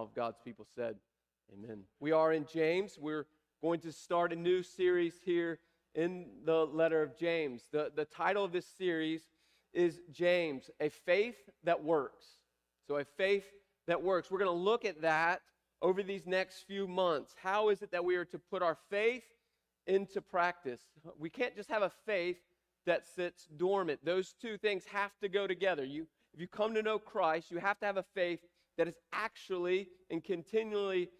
all of God's people said, Amen. We are in James. We're going to start a new series here in the letter of James. The, the title of this series is James, a faith that works. So, a faith that works. We're going to look at that over these next few months. How is it that we are to put our faith into practice? We can't just have a faith that sits dormant. Those two things have to go together. You, if you come to know Christ, you have to have a faith that is actually and continually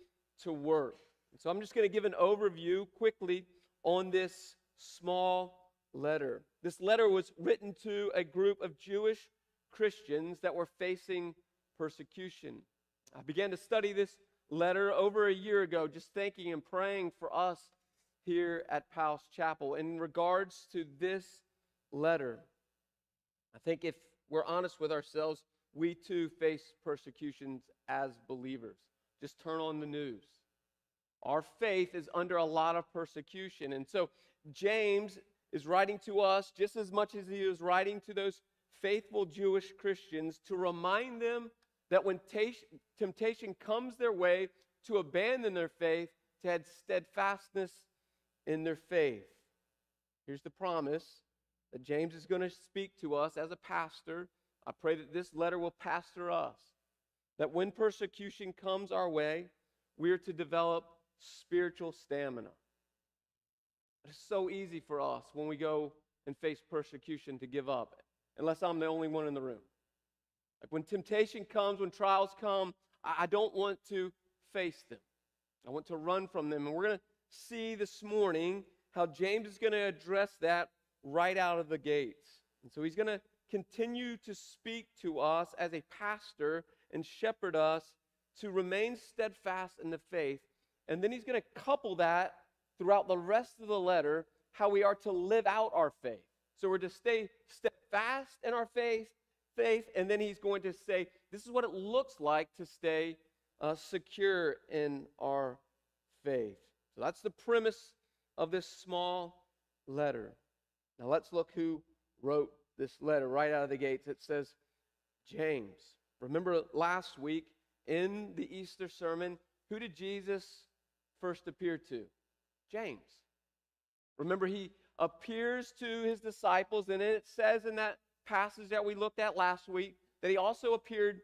to work. So I'm just going to give an overview quickly on this small letter. This letter was written to a group of Jewish Christians that were facing persecution. I began to study this letter over a year ago, just thinking and praying for us here at Powell's Chapel. In regards to this letter, I think if we're honest with ourselves, we too face persecutions as believers. Just turn on the news. Our faith is under a lot of persecution. And so James is writing to us just as much as he is writing to those faithful Jewish Christians to remind them that when temptation comes their way to abandon their faith, to have steadfastness in their faith. Here's the promise that James is going to speak to us as a pastor. I pray that this letter will pastor us. That when persecution comes our way, we are to develop spiritual stamina. It's so easy for us when we go and face persecution to give up, unless I'm the only one in the room. Like when temptation comes, when trials come, I don't want to face them. I want to run from them. And we're going to see this morning how James is going to address that right out of the gates. And so he's going to continue to speak to us as a pastor and shepherd us to remain steadfast in the faith. And then he's going to couple that throughout the rest of the letter how we are to live out our faith. So we're to stay steadfast in our faith, faith, and then he's going to say, this is what it looks like to stay uh, secure in our faith. So that's the premise of this small letter. Now let's look who wrote this letter right out of the gates. It says, James. Remember last week in the Easter sermon, who did Jesus first appear to? James. Remember, he appears to his disciples, and it says in that passage that we looked at last week that he also appeared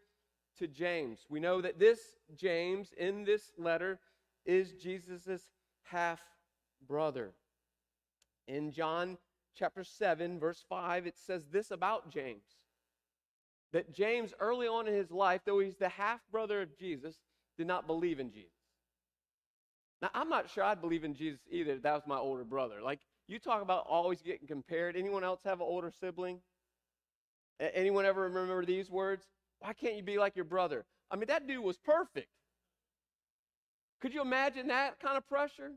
to James. We know that this James in this letter is Jesus' half brother. In John chapter 7, verse 5, it says this about James that James, early on in his life, though he's the half brother of Jesus, did not believe in Jesus. Now, I'm not sure I'd believe in Jesus either. That was my older brother. Like, you talk about always getting compared. Anyone else have an older sibling? Anyone ever remember these words? Why can't you be like your brother? I mean, that dude was perfect. Could you imagine that kind of pressure?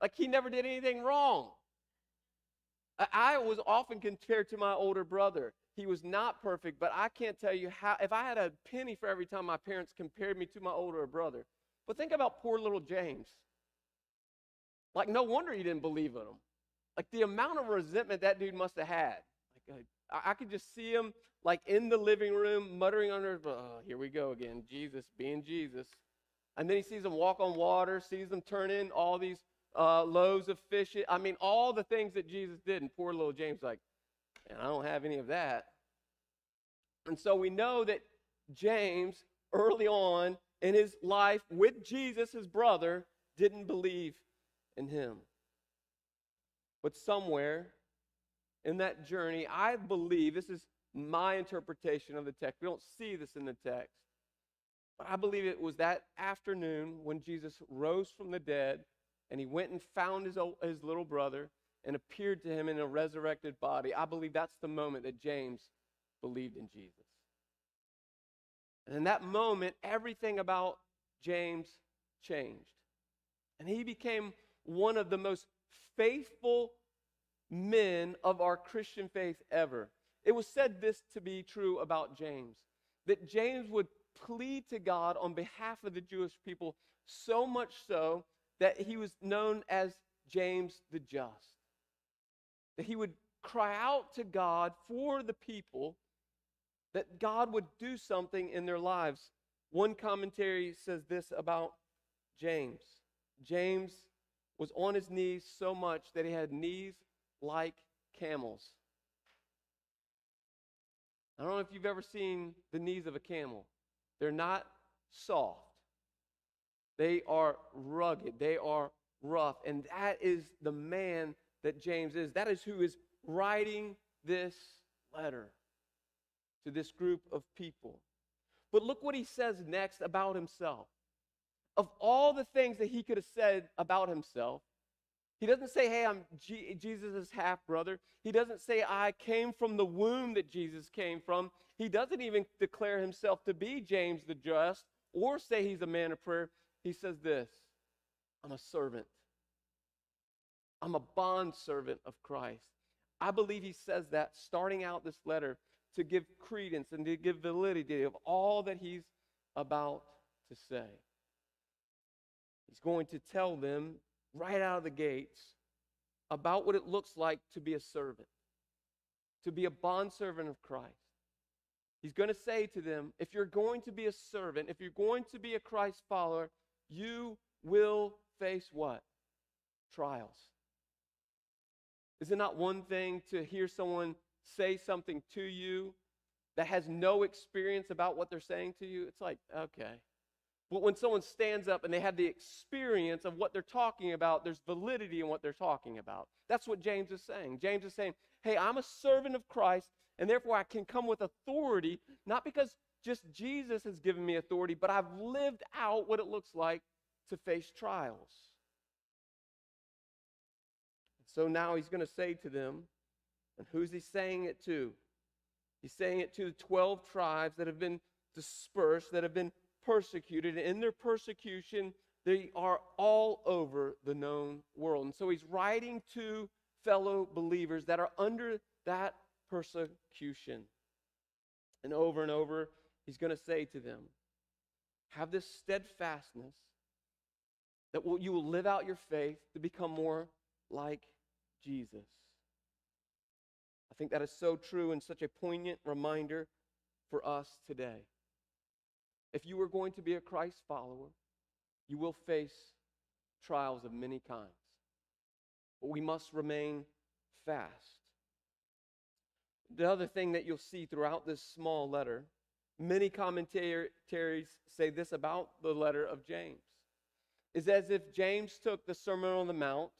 Like he never did anything wrong. I was often compared to my older brother. He was not perfect, but I can't tell you how, if I had a penny for every time my parents compared me to my older brother. But think about poor little James. Like, no wonder he didn't believe in him. Like, the amount of resentment that dude must have had. Like, uh, I, I could just see him, like, in the living room, muttering under, his oh, here we go again, Jesus being Jesus. And then he sees him walk on water, sees them turn in all these uh, loaves of fish. I mean, all the things that Jesus did. And poor little James, like, and I don't have any of that. And so we know that James, early on in his life with Jesus, his brother, didn't believe in him. But somewhere in that journey, I believe this is my interpretation of the text. We don't see this in the text. But I believe it was that afternoon when Jesus rose from the dead and he went and found his, old, his little brother and appeared to him in a resurrected body. I believe that's the moment that James believed in Jesus. And in that moment, everything about James changed. And he became one of the most faithful men of our Christian faith ever. It was said this to be true about James that James would plead to God on behalf of the Jewish people, so much so that he was known as James the Just. That he would cry out to God for the people that God would do something in their lives. One commentary says this about James James was on his knees so much that he had knees like camels. I don't know if you've ever seen the knees of a camel. They're not soft, they are rugged, they are rough. And that is the man that James is. That is who is writing this letter to this group of people. But look what he says next about himself. Of all the things that he could have said about himself, he doesn't say, Hey, I'm G- Jesus' half brother. He doesn't say, I came from the womb that Jesus came from. He doesn't even declare himself to be James the Just or say he's a man of prayer. He says this I'm a servant, I'm a bond servant of Christ. I believe he says that starting out this letter to give credence and to give validity of all that he's about to say. He's going to tell them right out of the gates about what it looks like to be a servant, to be a bondservant of Christ. He's going to say to them, if you're going to be a servant, if you're going to be a Christ follower, you will face what? Trials. Is it not one thing to hear someone say something to you that has no experience about what they're saying to you? It's like, okay. But when someone stands up and they have the experience of what they're talking about, there's validity in what they're talking about. That's what James is saying. James is saying, hey, I'm a servant of Christ, and therefore I can come with authority, not because just Jesus has given me authority, but I've lived out what it looks like to face trials. So now he's going to say to them, and who's he saying it to? He's saying it to the 12 tribes that have been dispersed, that have been persecuted. In their persecution, they are all over the known world. And so he's writing to fellow believers that are under that persecution. And over and over, he's going to say to them, Have this steadfastness that you will live out your faith to become more like Jesus. I think that is so true and such a poignant reminder for us today. If you are going to be a Christ follower, you will face trials of many kinds. But we must remain fast. The other thing that you'll see throughout this small letter, many commentaries say this about the letter of James, is as if James took the Sermon on the Mount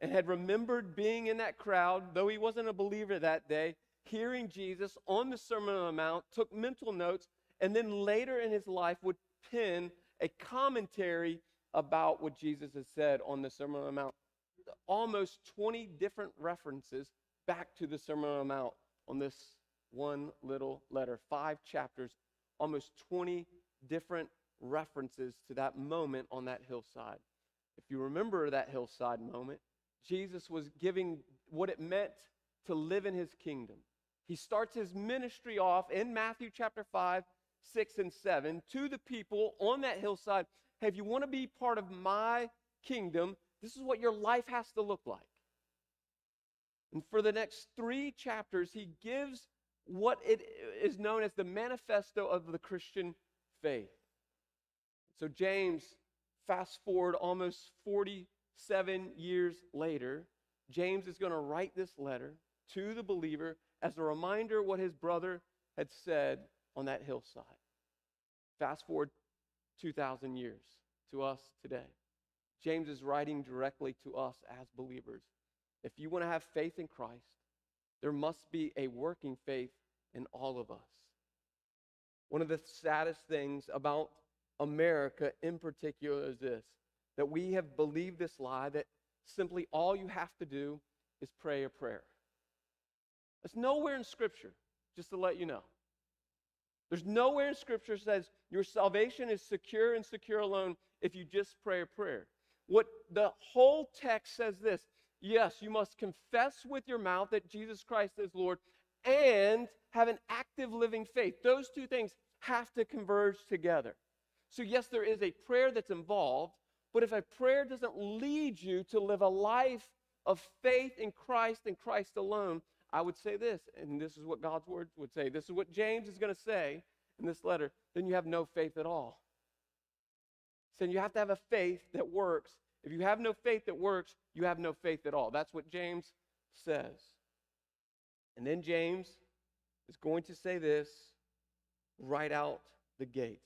and had remembered being in that crowd, though he wasn't a believer that day, hearing Jesus on the Sermon on the Mount, took mental notes, and then later in his life would pen a commentary about what Jesus has said on the Sermon on the Mount. Almost 20 different references back to the Sermon on the Mount on this one little letter. Five chapters, almost 20 different references to that moment on that hillside. If you remember that hillside moment, Jesus was giving what it meant to live in his kingdom. He starts his ministry off in Matthew chapter 5, 6, and 7 to the people on that hillside. Hey, if you want to be part of my kingdom, this is what your life has to look like. And for the next three chapters, he gives what it is known as the manifesto of the Christian faith. So, James, fast forward almost 47 years later, James is going to write this letter to the believer as a reminder what his brother had said on that hillside. Fast forward 2,000 years to us today. James is writing directly to us as believers. If you want to have faith in Christ, there must be a working faith in all of us. One of the saddest things about America in particular is this that we have believed this lie that simply all you have to do is pray a prayer. It's nowhere in Scripture, just to let you know. There's nowhere in Scripture says your salvation is secure and secure alone if you just pray a prayer. What the whole text says this yes, you must confess with your mouth that Jesus Christ is Lord and have an active living faith. Those two things have to converge together. So, yes, there is a prayer that's involved, but if a prayer doesn't lead you to live a life of faith in Christ and Christ alone, I would say this, and this is what God's word would say. This is what James is going to say, in this letter, then you have no faith at all. So you have to have a faith that works. If you have no faith that works, you have no faith at all. That's what James says. And then James is going to say this right out the gate.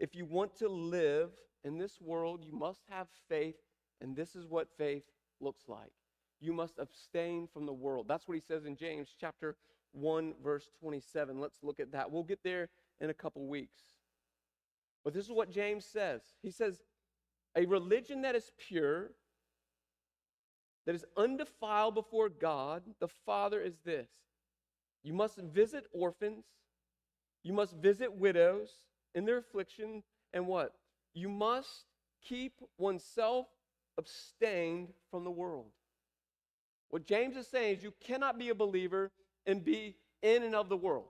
If you want to live in this world, you must have faith, and this is what faith looks like. You must abstain from the world. That's what he says in James chapter 1 verse 27. Let's look at that. We'll get there in a couple weeks. But this is what James says. He says, "A religion that is pure, that is undefiled before God, the Father is this: you must visit orphans, you must visit widows in their affliction, and what? You must keep oneself abstained from the world. What James is saying is you cannot be a believer and be in and of the world.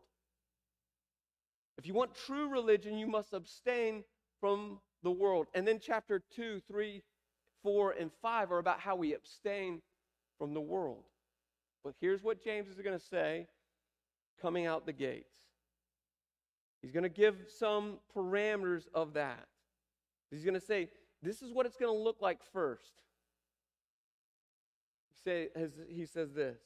If you want true religion, you must abstain from the world. And then chapter 2, 3, 4, and 5 are about how we abstain from the world. But here's what James is going to say coming out the gates. He's going to give some parameters of that. He's going to say, this is what it's going to look like first. He, say, he says this.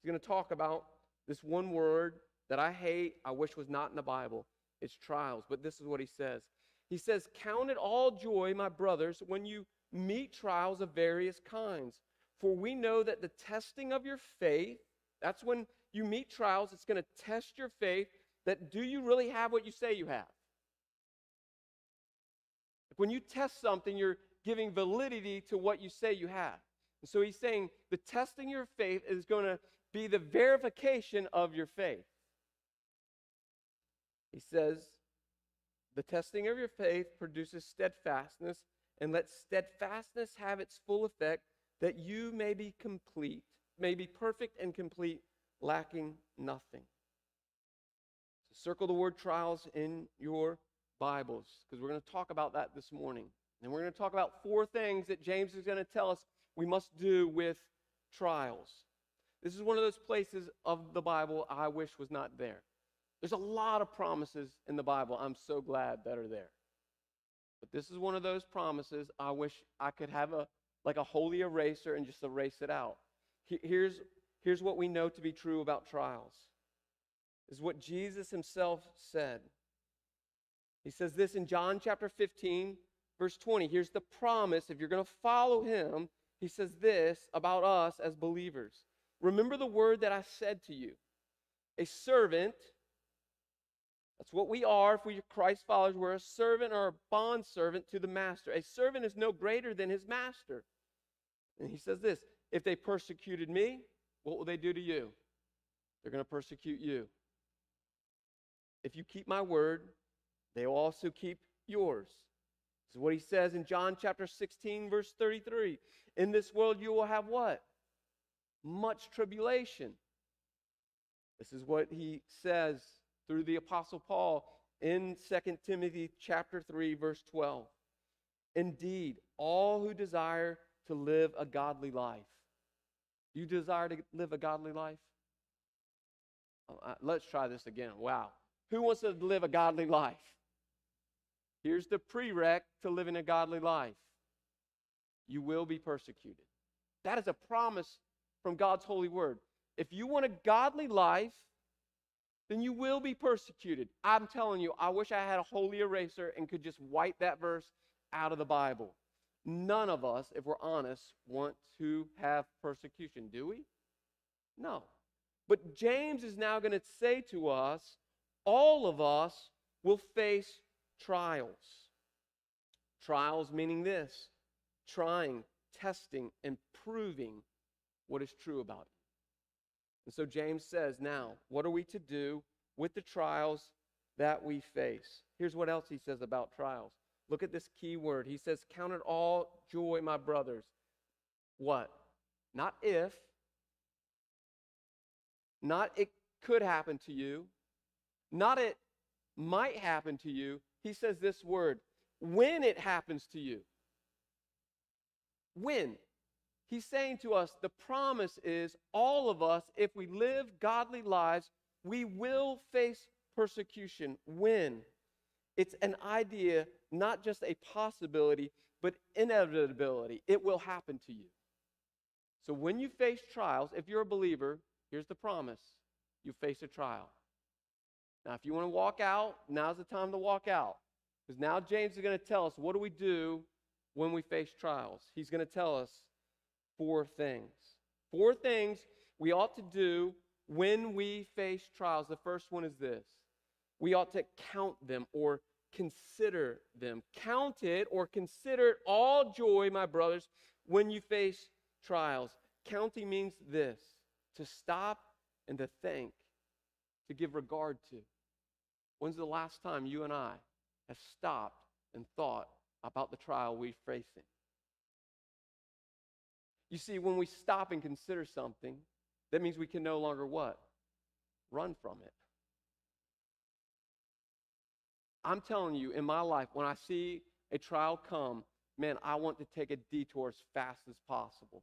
He's going to talk about this one word that I hate, I wish was not in the Bible. It's trials. But this is what he says. He says, Count it all joy, my brothers, when you meet trials of various kinds. For we know that the testing of your faith, that's when you meet trials, it's going to test your faith that do you really have what you say you have? When you test something, you're giving validity to what you say you have. And so he's saying the testing of your faith is going to be the verification of your faith. He says, the testing of your faith produces steadfastness, and let steadfastness have its full effect, that you may be complete, may be perfect and complete, lacking nothing. So circle the word trials in your Bibles, because we're going to talk about that this morning. And we're going to talk about four things that James is going to tell us we must do with trials. This is one of those places of the Bible I wish was not there. There's a lot of promises in the Bible I'm so glad that are there. But this is one of those promises I wish I could have a like a holy eraser and just erase it out. Here's, here's what we know to be true about trials. Is what Jesus himself said. He says this in John chapter 15, verse 20. Here's the promise. If you're going to follow him, he says this about us as believers. Remember the word that I said to you. A servant, that's what we are if we are Christ followers. We're a servant or a bond servant to the master. A servant is no greater than his master. And he says this if they persecuted me, what will they do to you? They're going to persecute you. If you keep my word, they will also keep yours. This is what he says in John chapter 16, verse 33. In this world you will have what? Much tribulation. This is what he says through the apostle Paul in 2 Timothy chapter 3 verse 12. Indeed, all who desire to live a godly life. You desire to live a godly life? Oh, let's try this again. Wow. Who wants to live a godly life? Here's the prereq to living a godly life you will be persecuted. That is a promise from God's holy word. If you want a godly life, then you will be persecuted. I'm telling you, I wish I had a holy eraser and could just wipe that verse out of the Bible. None of us, if we're honest, want to have persecution, do we? No. But James is now going to say to us all of us will face trials. Trials meaning this trying, testing, and proving what is true about. And so James says, now, what are we to do with the trials that we face? Here's what else he says about trials. Look at this key word. He says, Count it all joy, my brothers. What? Not if, not it could happen to you, not it might happen to you. He says this word, when it happens to you. When? He's saying to us, the promise is all of us, if we live godly lives, we will face persecution. When? It's an idea, not just a possibility, but inevitability. It will happen to you. So when you face trials, if you're a believer, here's the promise you face a trial. Now, if you want to walk out, now's the time to walk out. Because now James is going to tell us what do we do when we face trials. He's going to tell us four things. Four things we ought to do when we face trials. The first one is this we ought to count them or consider them. Count it or consider it all joy, my brothers, when you face trials. Counting means this to stop and to think, to give regard to. When's the last time you and I have stopped and thought about the trial we're facing? You see, when we stop and consider something, that means we can no longer what? Run from it. I'm telling you, in my life, when I see a trial come, man, I want to take a detour as fast as possible.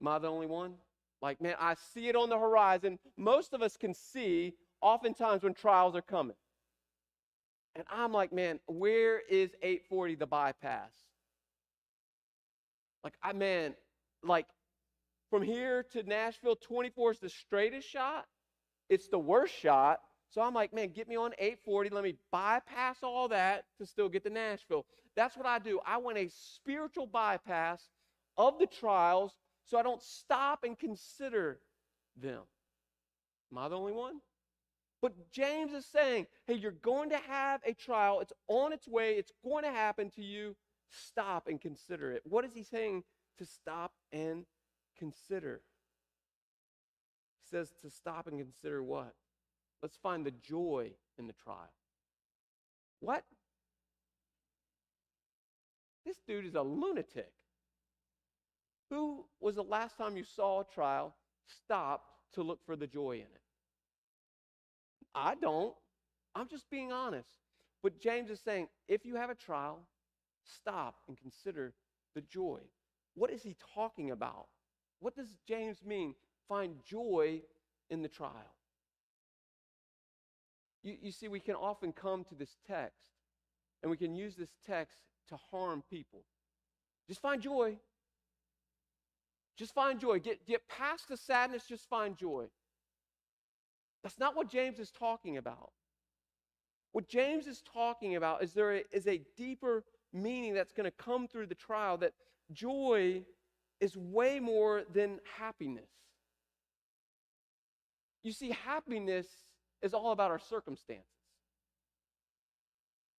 Am I the only one? Like, man, I see it on the horizon. Most of us can see oftentimes when trials are coming. And I'm like, man, where is 840 the bypass? Like, I man, like from here to Nashville, 24 is the straightest shot. It's the worst shot. So I'm like, man, get me on 840. Let me bypass all that to still get to Nashville. That's what I do. I want a spiritual bypass of the trials so I don't stop and consider them. Am I the only one? But James is saying, hey, you're going to have a trial. It's on its way. It's going to happen to you. Stop and consider it. What is he saying to stop and consider? He says to stop and consider what? Let's find the joy in the trial. What? This dude is a lunatic. Who was the last time you saw a trial, stopped to look for the joy in it? I don't. I'm just being honest. But James is saying if you have a trial, stop and consider the joy. What is he talking about? What does James mean? Find joy in the trial. You, you see, we can often come to this text and we can use this text to harm people. Just find joy. Just find joy. Get, get past the sadness, just find joy. That's not what James is talking about. What James is talking about is there is a deeper meaning that's going to come through the trial that joy is way more than happiness. You see, happiness is all about our circumstances.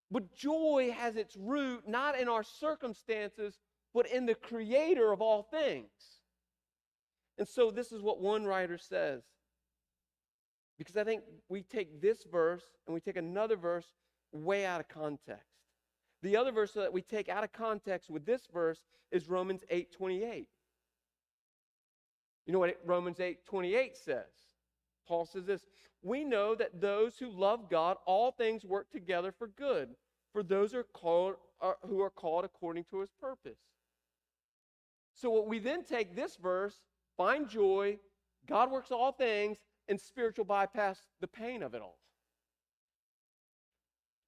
But joy has its root not in our circumstances, but in the creator of all things. And so this is what one writer says. Because I think we take this verse and we take another verse way out of context. The other verse that we take out of context with this verse is Romans 8:28. You know what Romans 8:28 says? Paul says this, "We know that those who love God, all things work together for good, for those are called are, who are called according to his purpose." So what we then take this verse find joy, God works all things, and spiritual bypass the pain of it all.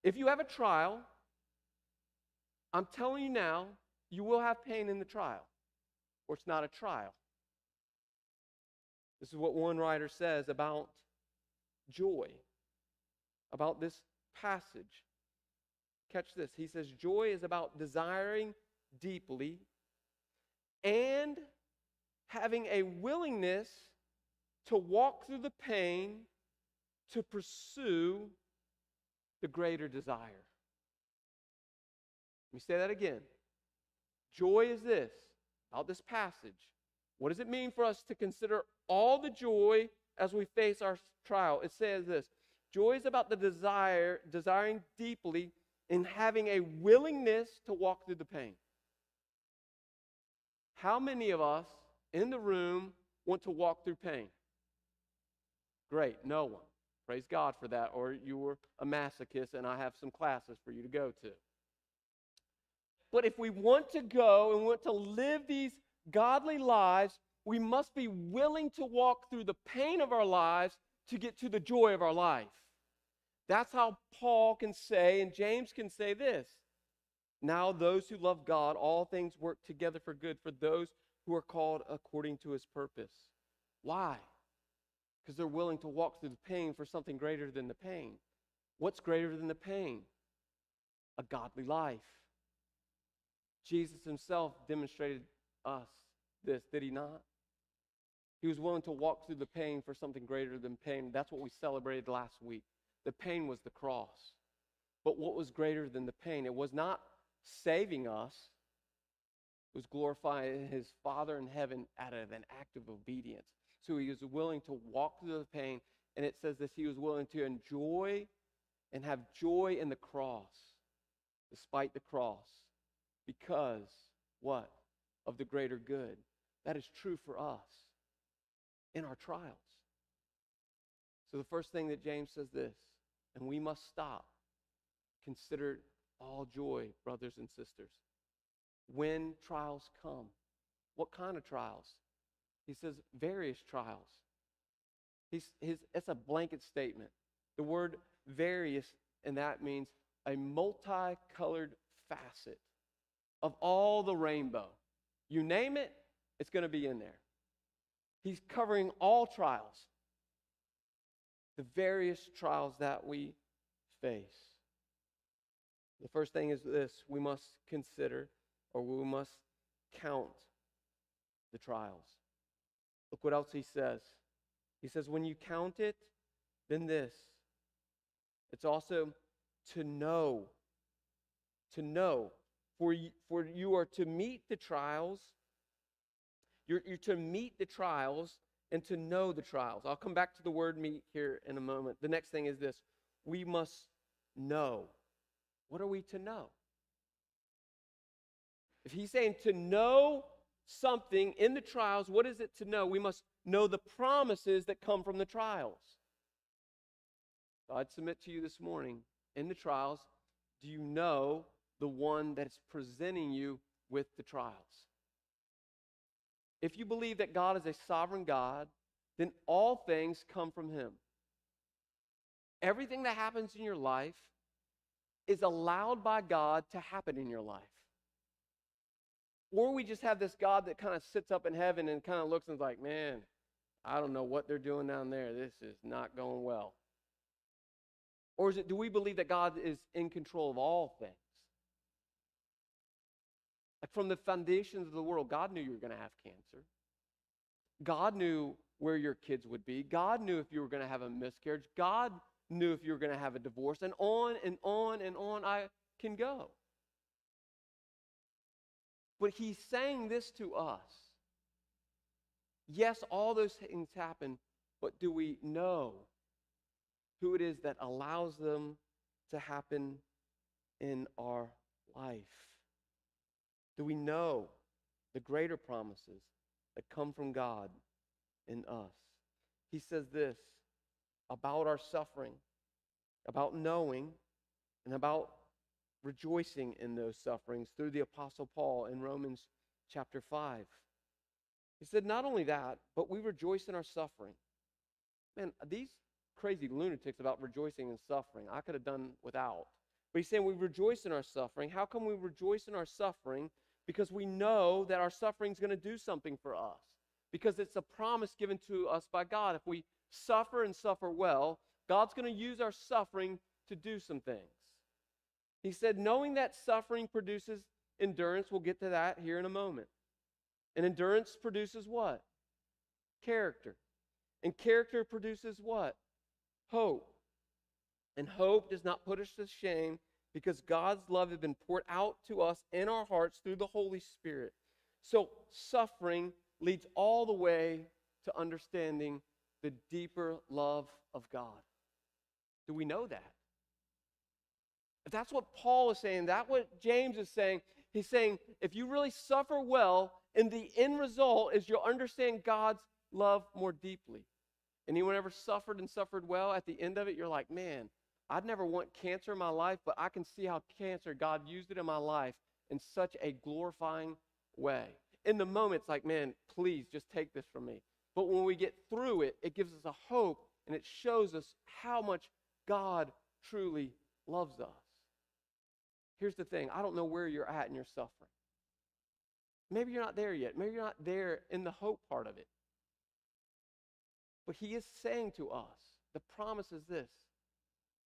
If you have a trial, I'm telling you now, you will have pain in the trial, or it's not a trial. This is what one writer says about joy, about this passage. Catch this. He says, Joy is about desiring deeply and having a willingness to walk through the pain to pursue the greater desire. Let me say that again. Joy is this, about this passage. What does it mean for us to consider all the joy as we face our trial? It says this joy is about the desire, desiring deeply, and having a willingness to walk through the pain. How many of us in the room want to walk through pain? Great, no one. Praise God for that. Or you were a masochist and I have some classes for you to go to. But if we want to go and want to live these godly lives, we must be willing to walk through the pain of our lives to get to the joy of our life. That's how Paul can say, and James can say this. Now, those who love God, all things work together for good for those who are called according to his purpose. Why? Because they're willing to walk through the pain for something greater than the pain. What's greater than the pain? A godly life. Jesus himself demonstrated us this, did he not? He was willing to walk through the pain for something greater than pain. That's what we celebrated last week. The pain was the cross. But what was greater than the pain? It was not saving us, it was glorifying his Father in heaven out of an act of obedience. So he was willing to walk through the pain, and it says this he was willing to enjoy and have joy in the cross, despite the cross, because what? Of the greater good. That is true for us in our trials. So the first thing that James says this, and we must stop. Consider all joy, brothers and sisters. When trials come, what kind of trials? He says various trials. He's, his, it's a blanket statement. The word various, and that means a multicolored facet of all the rainbow. You name it, it's going to be in there. He's covering all trials, the various trials that we face. The first thing is this we must consider or we must count the trials. Look what else he says. He says, when you count it, then this. It's also to know. To know. For you, for you are to meet the trials. You're, you're to meet the trials and to know the trials. I'll come back to the word meet here in a moment. The next thing is this we must know. What are we to know? If he's saying to know something in the trials, what is it to know? We must know the promises that come from the trials. So I'd submit to you this morning in the trials, do you know the one that's presenting you with the trials? If you believe that God is a sovereign God, then all things come from Him. Everything that happens in your life is allowed by God to happen in your life. Or we just have this God that kind of sits up in heaven and kind of looks and is like, man, I don't know what they're doing down there. This is not going well. Or is it, do we believe that God is in control of all things? Like from the foundations of the world, God knew you were going to have cancer. God knew where your kids would be. God knew if you were going to have a miscarriage. God knew if you were going to have a divorce, and on and on and on I can go. But he's saying this to us. Yes, all those things happen, but do we know who it is that allows them to happen in our life? Do we know the greater promises that come from God in us? He says this about our suffering, about knowing, and about rejoicing in those sufferings through the Apostle Paul in Romans chapter 5. He said, Not only that, but we rejoice in our suffering. Man, these crazy lunatics about rejoicing in suffering, I could have done without. But he's saying we rejoice in our suffering. How come we rejoice in our suffering? Because we know that our suffering is going to do something for us. Because it's a promise given to us by God. If we suffer and suffer well, God's going to use our suffering to do some things. He said, knowing that suffering produces endurance, we'll get to that here in a moment. And endurance produces what? Character. And character produces what? Hope. And hope does not put us to shame because God's love has been poured out to us in our hearts through the Holy Spirit. So suffering leads all the way to understanding the deeper love of God. Do we know that? If that's what Paul is saying, that's what James is saying. He's saying if you really suffer well, and the end result is you'll understand God's love more deeply. Anyone ever suffered and suffered well? At the end of it, you're like, man, I'd never want cancer in my life, but I can see how cancer, God used it in my life in such a glorifying way. In the moment, it's like, man, please just take this from me. But when we get through it, it gives us a hope and it shows us how much God truly loves us. Here's the thing I don't know where you're at in your suffering. Maybe you're not there yet. Maybe you're not there in the hope part of it. But he is saying to us, the promise is this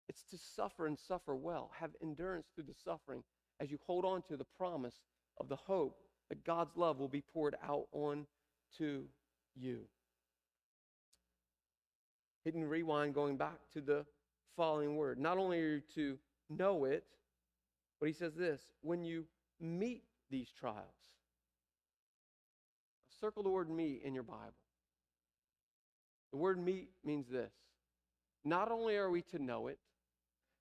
it's to suffer and suffer well, have endurance through the suffering as you hold on to the promise of the hope that God's love will be poured out on to you. Hidden rewind going back to the following word. Not only are you to know it, but he says this when you meet these trials, circle the word meet in your Bible. The word meet means this not only are we to know it,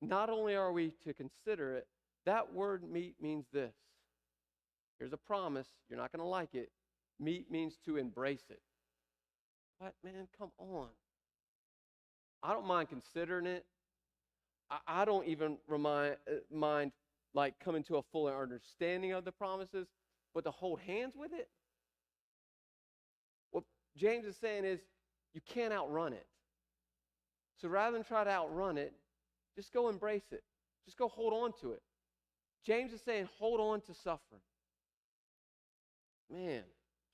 not only are we to consider it, that word meet means this. Here's a promise. You're not going to like it. Meet means to embrace it. What, man? Come on. I don't mind considering it. I, I don't even remind, uh, mind like coming to a fuller understanding of the promises, but to hold hands with it. What James is saying is you can't outrun it. So rather than try to outrun it, just go embrace it. Just go hold on to it. James is saying, hold on to suffering. Man,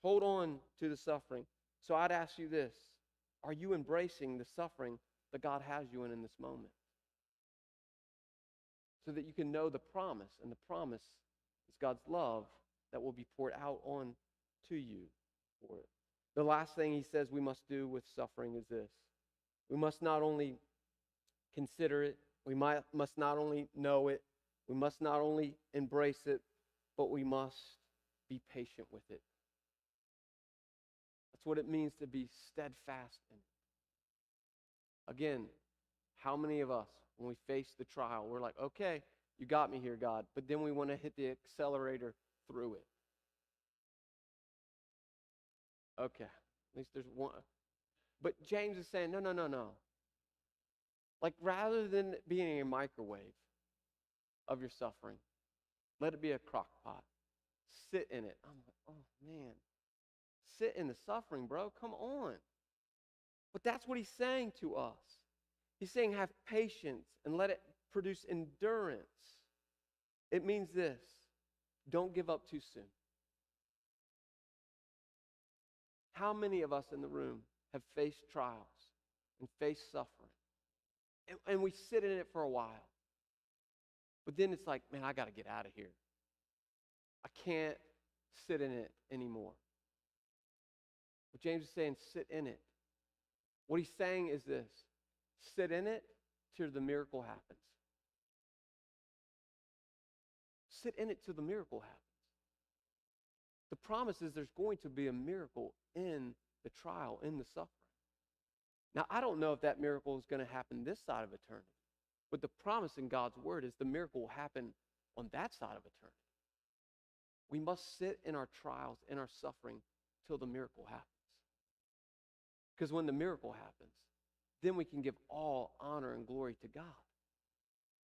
hold on to the suffering. So I'd ask you this Are you embracing the suffering that God has you in in this moment? So that you can know the promise, and the promise is God's love that will be poured out on to you for it. The last thing he says we must do with suffering is this we must not only consider it, we might, must not only know it, we must not only embrace it, but we must be patient with it. That's what it means to be steadfast in it. Again, how many of us, when we face the trial, we're like, okay, you got me here, God, but then we want to hit the accelerator through it. Okay, at least there's one. But James is saying, no, no, no, no. Like rather than being a microwave of your suffering, let it be a crock pot. Sit in it. I'm like, oh man. Sit in the suffering, bro. Come on. But that's what he's saying to us. He's saying have patience and let it produce endurance. It means this don't give up too soon. How many of us in the room have faced trials and faced suffering? And, and we sit in it for a while. But then it's like, man, I got to get out of here. I can't sit in it anymore. But James is saying, sit in it. What he's saying is this sit in it till the miracle happens. Sit in it till the miracle happens. The promise is there's going to be a miracle in the trial, in the suffering. Now, I don't know if that miracle is going to happen this side of eternity, but the promise in God's word is the miracle will happen on that side of eternity. We must sit in our trials, in our suffering, till the miracle happens. Because when the miracle happens, then we can give all honor and glory to God.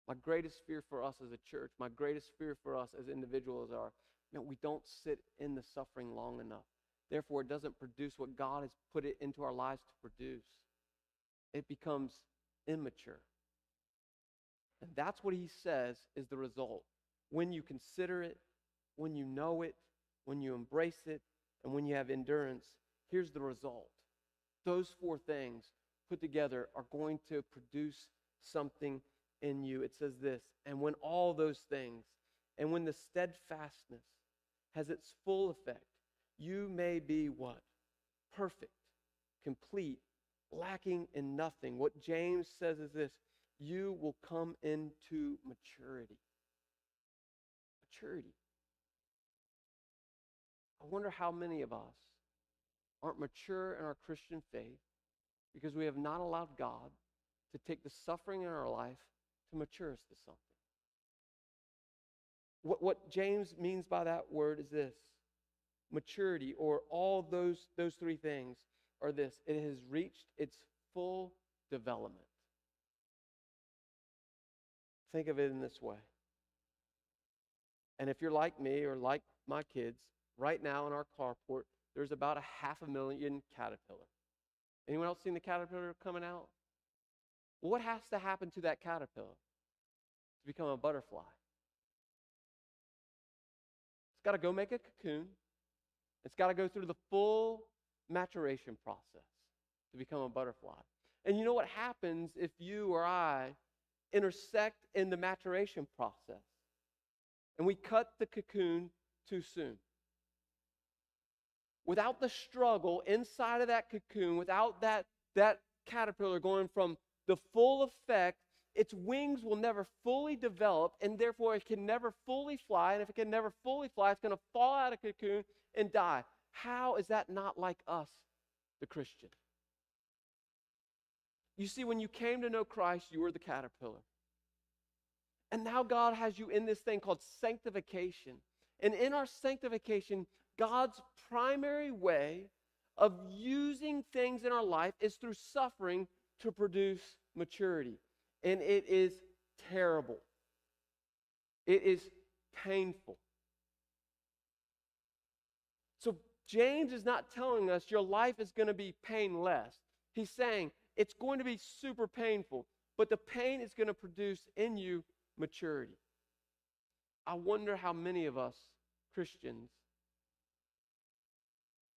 My greatest fear for us as a church, my greatest fear for us as individuals are, know, we don't sit in the suffering long enough. Therefore, it doesn't produce what God has put it into our lives to produce. It becomes immature. And that's what he says is the result. When you consider it, when you know it, when you embrace it, and when you have endurance, here's the result. Those four things put together are going to produce something in you. It says this, and when all those things, and when the steadfastness has its full effect, you may be what? Perfect, complete, lacking in nothing. What James says is this you will come into maturity. Maturity. I wonder how many of us aren't mature in our Christian faith because we have not allowed God to take the suffering in our life to mature us to something. What, what James means by that word is this maturity or all those, those three things are this it has reached its full development. Think of it in this way. And if you're like me or like my kids, right now in our carport, there's about a half a million caterpillar. Anyone else seen the caterpillar coming out? What has to happen to that caterpillar? to become a butterfly. It's got to go make a cocoon. It's got to go through the full maturation process to become a butterfly. And you know what happens if you or I intersect in the maturation process and we cut the cocoon too soon? Without the struggle inside of that cocoon, without that, that caterpillar going from the full effect, its wings will never fully develop, and therefore it can never fully fly. And if it can never fully fly, it's going to fall out of cocoon and die. How is that not like us, the Christian? You see, when you came to know Christ, you were the caterpillar. And now God has you in this thing called sanctification. And in our sanctification, God's primary way of using things in our life is through suffering to produce maturity. And it is terrible, it is painful. James is not telling us your life is going to be painless. He's saying it's going to be super painful, but the pain is going to produce in you maturity. I wonder how many of us Christians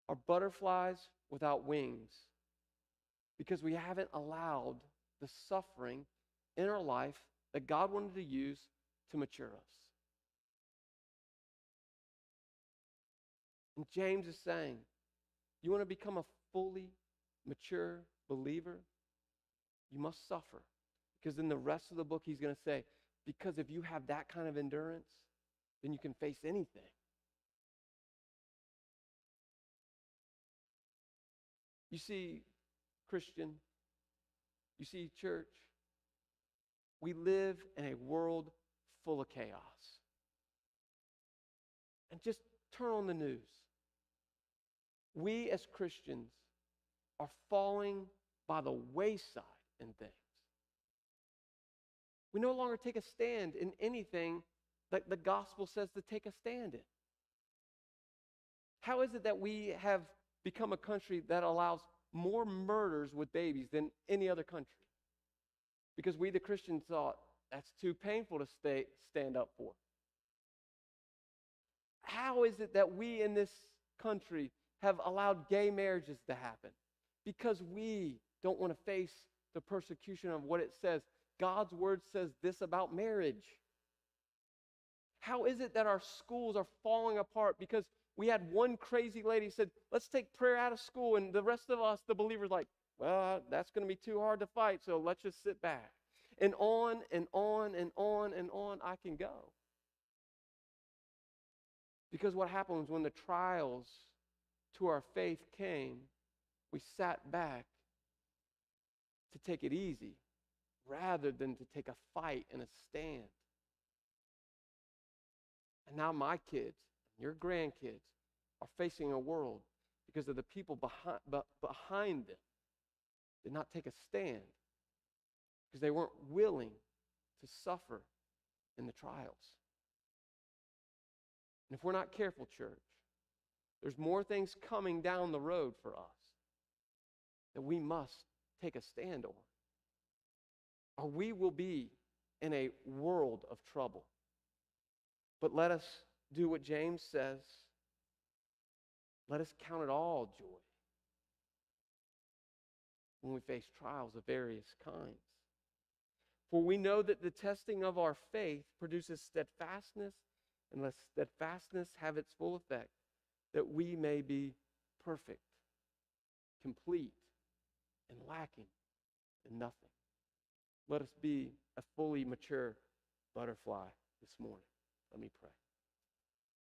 are butterflies without wings because we haven't allowed the suffering in our life that God wanted to use to mature us. And James is saying, you want to become a fully mature believer? You must suffer. Because in the rest of the book, he's going to say, because if you have that kind of endurance, then you can face anything. You see, Christian, you see, church, we live in a world full of chaos. And just turn on the news. We as Christians are falling by the wayside in things. We no longer take a stand in anything that the gospel says to take a stand in. How is it that we have become a country that allows more murders with babies than any other country? Because we, the Christians, thought that's too painful to stay, stand up for. How is it that we in this country have allowed gay marriages to happen? Because we don't want to face the persecution of what it says. God's word says this about marriage. How is it that our schools are falling apart because we had one crazy lady said, "Let's take prayer out of school," and the rest of us, the believers, like, "Well, that's going to be too hard to fight, so let's just sit back." And on and on and on and on I can go. Because what happens when the trials to our faith came, we sat back to take it easy rather than to take a fight and a stand. And now my kids, your grandkids, are facing a world because of the people behind, behind them did not take a stand because they weren't willing to suffer in the trials. And if we're not careful, church, there's more things coming down the road for us that we must take a stand on. Or we will be in a world of trouble. But let us do what James says. Let us count it all joy when we face trials of various kinds. For we know that the testing of our faith produces steadfastness, and let steadfastness have its full effect, that we may be perfect, complete, and lacking in nothing. Let us be a fully mature butterfly this morning. Let me pray.